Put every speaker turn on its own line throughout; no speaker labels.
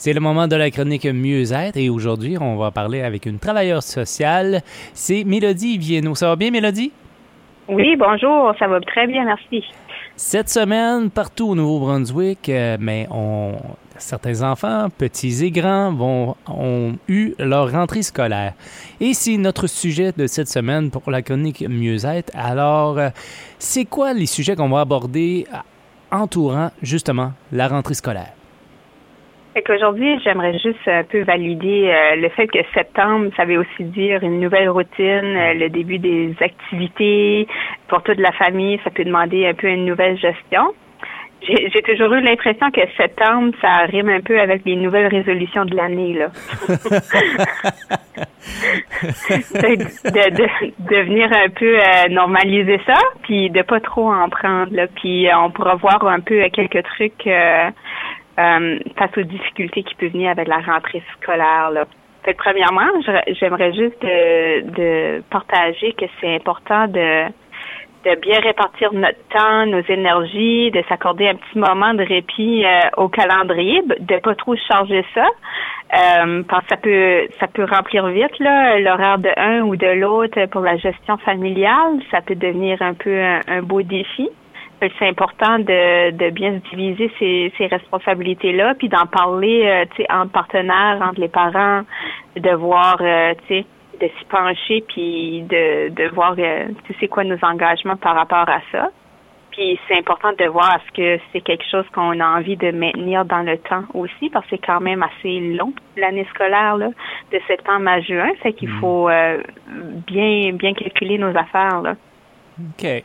C'est le moment de la chronique Mieux-être et aujourd'hui, on va parler avec une travailleuse sociale. C'est Mélodie Vienno. Ça va bien, Mélodie?
Oui, bonjour. Ça va très bien, merci.
Cette semaine, partout au Nouveau-Brunswick, euh, mais on, certains enfants, petits et grands, vont, ont eu leur rentrée scolaire. Et c'est notre sujet de cette semaine pour la chronique Mieux-être. Alors, euh, c'est quoi les sujets qu'on va aborder entourant justement la rentrée scolaire?
Aujourd'hui, j'aimerais juste un peu valider euh, le fait que septembre, ça veut aussi dire une nouvelle routine, euh, le début des activités pour toute la famille. Ça peut demander un peu une nouvelle gestion. J'ai toujours eu l'impression que septembre, ça rime un peu avec les nouvelles résolutions de l'année, là. de, de, venir un peu euh, normaliser ça, puis de pas trop en prendre, là. Puis on pourra voir un peu quelques trucs euh, face aux difficultés qui peuvent venir avec la rentrée scolaire. Là. Fait premièrement, j'aimerais juste de, partager que c'est important de, de bien répartir notre temps, nos énergies, de s'accorder un petit moment de répit euh, au calendrier, de pas trop charger ça, euh, parce que ça peut ça peut remplir vite là l'horaire de un ou de l'autre pour la gestion familiale, ça peut devenir un peu un beau défi c'est important de, de bien se diviser ces, ces responsabilités-là, puis d'en parler, euh, tu sais, entre partenaires, entre les parents, de voir, euh, tu sais, de s'y pencher, puis de, de voir, euh, tu sais, quoi nos engagements par rapport à ça. Puis c'est important de voir est-ce que c'est quelque chose qu'on a envie de maintenir dans le temps aussi, parce que c'est quand même assez long l'année scolaire là, de septembre à juin, fait qu'il mm. faut bien bien calculer nos affaires là.
OK.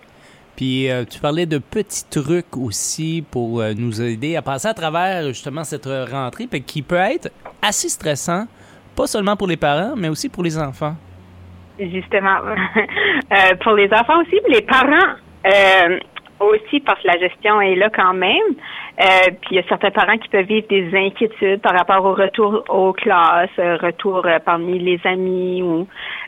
Puis euh, tu parlais de petits trucs aussi pour euh, nous aider à passer à travers justement cette rentrée, puis qui peut être assez stressant, pas seulement pour les parents, mais aussi pour les enfants.
Justement, euh, pour les enfants aussi, les parents aussi parce que la gestion est là quand même. puis il y a certains parents qui peuvent vivre des inquiétudes par rapport au retour aux classes, retour parmi les amis ou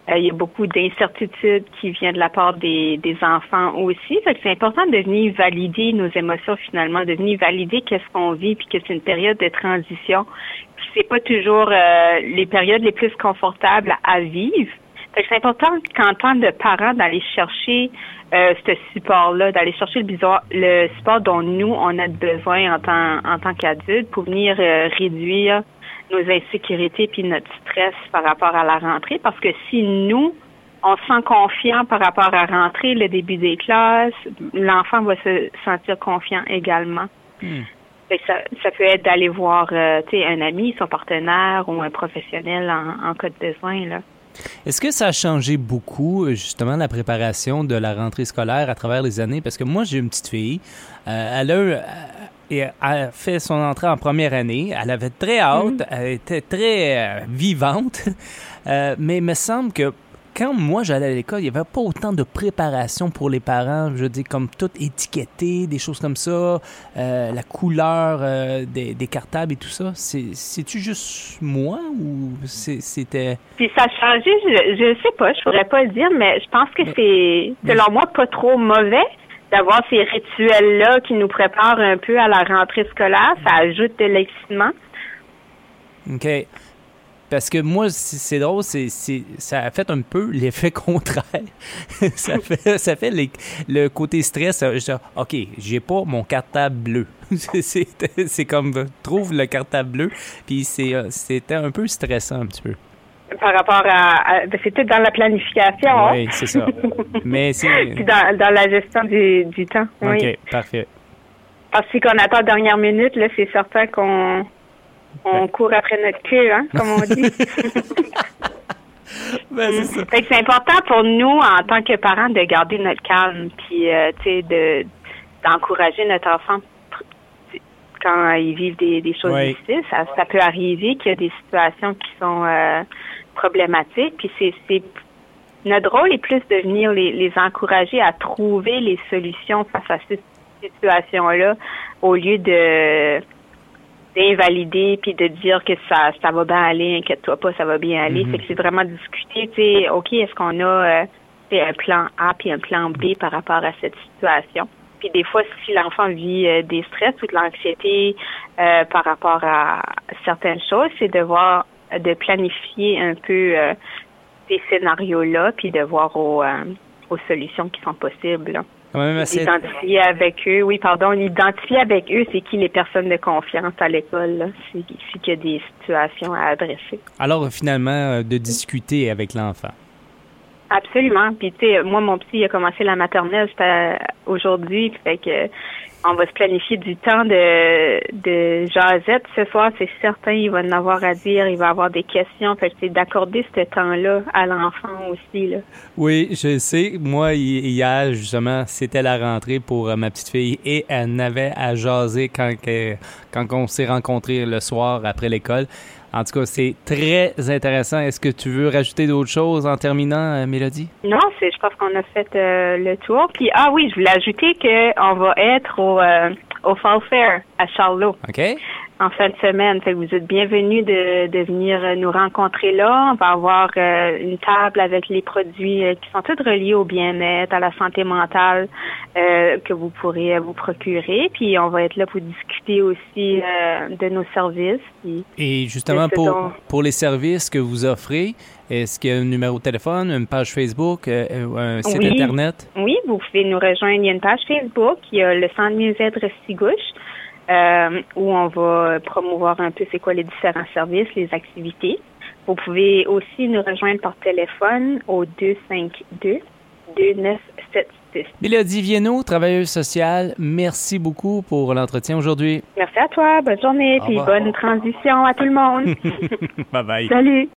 euh, il y a beaucoup d'incertitudes qui viennent de la part des, des enfants aussi. Fait que c'est important de venir valider nos émotions finalement, de venir valider qu'est-ce qu'on vit, puis que c'est une période de transition. Puis c'est pas toujours euh, les périodes les plus confortables à vivre. C'est important qu'en tant de parents d'aller chercher euh, ce support-là, d'aller chercher le, le support dont nous on a besoin en tant en tant qu'adultes pour venir réduire nos insécurités puis notre stress par rapport à la rentrée parce que si nous on se sent confiant par rapport à rentrer le début des classes, l'enfant va se sentir confiant également. Hmm. Ça, ça, peut être d'aller voir euh, un ami, son partenaire ou un professionnel en, en cas de besoin. Là.
Est-ce que ça a changé beaucoup, euh, justement, la préparation de la rentrée scolaire à travers les années? Parce que moi, j'ai une petite fille. Euh, elle a et a fait son entrée en première année. Elle avait très hâte, mhm. elle était très euh, vivante, euh, mais il me semble que quand moi j'allais à l'école, il n'y avait pas autant de préparation pour les parents, je dis comme tout étiqueté, des choses comme ça, euh, la couleur des, cartables et tout ça. C'est-tu juste moi ou c'était...
Puis ça a changé, je, ne sais pas, je pourrais pas le dire, mais je pense que c'est, selon moi, pas trop mauvais d'avoir ces rituels-là qui nous préparent un peu à la rentrée scolaire, ça ajoute de l'excitement.
OK. Parce que moi, c'est drôle, c'est, ça a fait un peu l'effet contraire. ça fait, ça fait le côté stress. Je OK, j'ai pas mon cartable bleu. c'est, comme, trouve le cartable bleu. Puis c'était un peu stressant un petit peu
par rapport à, ben, peut-être dans la planification.
Hein? Oui, c'est ça. Mais c'est
Puis dans, dans, la gestion du, du temps.
OK, parfait.
Parce que qu'on attend dernière minute, là, c'est certain qu'on on ben. court après notre queue, hein, comme on dit.
ben, c'est
c'est important pour nous, en tant que parents, de garder notre calme, puis, euh, tu sais, de, d'encourager notre enfant quand ils vivent des, des choses difficiles. Ça, ça peut arriver qu'il y a des situations qui sont euh, problématique. Puis c'est, notre rôle est plus de venir les, les encourager à trouver les solutions face à cette situation-là au lieu de d'invalider puis de dire que ça ça va bien aller, inquiète-toi pas, ça va bien aller. Mm-hmm. c'est vraiment discuter, tu sais, OK, est-ce qu'on a euh, un plan A puis un plan B par rapport à cette situation? Puis des fois, si l'enfant vit euh, des stress ou de l'anxiété euh, par rapport à certaines choses, c'est de voir, de planifier un peu ces scénarios-là, puis de voir aux, aux solutions qui sont possibles. Identifier avec eux, oui, pardon, identifier avec eux, c'est qui les personnes de confiance à l'école, c'est qu'il y a des situations à adresser.
Alors, finalement, de discuter avec l'enfant.
Absolument. Puis tu sais, moi mon petit il a commencé la maternelle aujourd'hui, fait que on va se planifier du temps de de jasette ce soir, c'est certain, il va en avoir à dire, il va avoir des questions, fait que c'est d'accorder ce temps-là à l'enfant aussi là.
Oui, je sais. Moi hier justement, c'était la rentrée pour euh, ma petite fille et elle n'avait à jaser quand quand on s'est rencontrés le soir après l'école. En tout cas, c'est très intéressant. Est-ce que tu veux rajouter d'autres choses en terminant, euh, Mélodie?
Non, c'est, je pense qu'on a fait euh, le tour. Puis, ah oui, je voulais ajouter qu'on va être au, euh, au Fall Fair à Charlot.
OK
en fin de semaine. Fait que vous êtes bienvenus de, de venir nous rencontrer là. On va avoir euh, une table avec les produits euh, qui sont tous reliés au bien-être, à la santé mentale euh, que vous pourrez vous procurer. Puis on va être là pour discuter aussi de nos services.
Et justement, pour, pour les services que vous offrez, est-ce qu'il y a un numéro de téléphone, une page Facebook, un site Internet?
Oui, vous pouvez nous rejoindre. Il y a une page Facebook, il y a le Centre mieux-être Restigouche. Euh, où on va promouvoir un peu c'est quoi les différents services, les activités. Vous pouvez aussi nous rejoindre par téléphone au 252 2976.
Mélodie Vienno, travailleuse sociale, merci beaucoup pour l'entretien aujourd'hui.
Merci à toi, bonne journée, puis bonne transition à tout le monde.
bye bye.
Salut.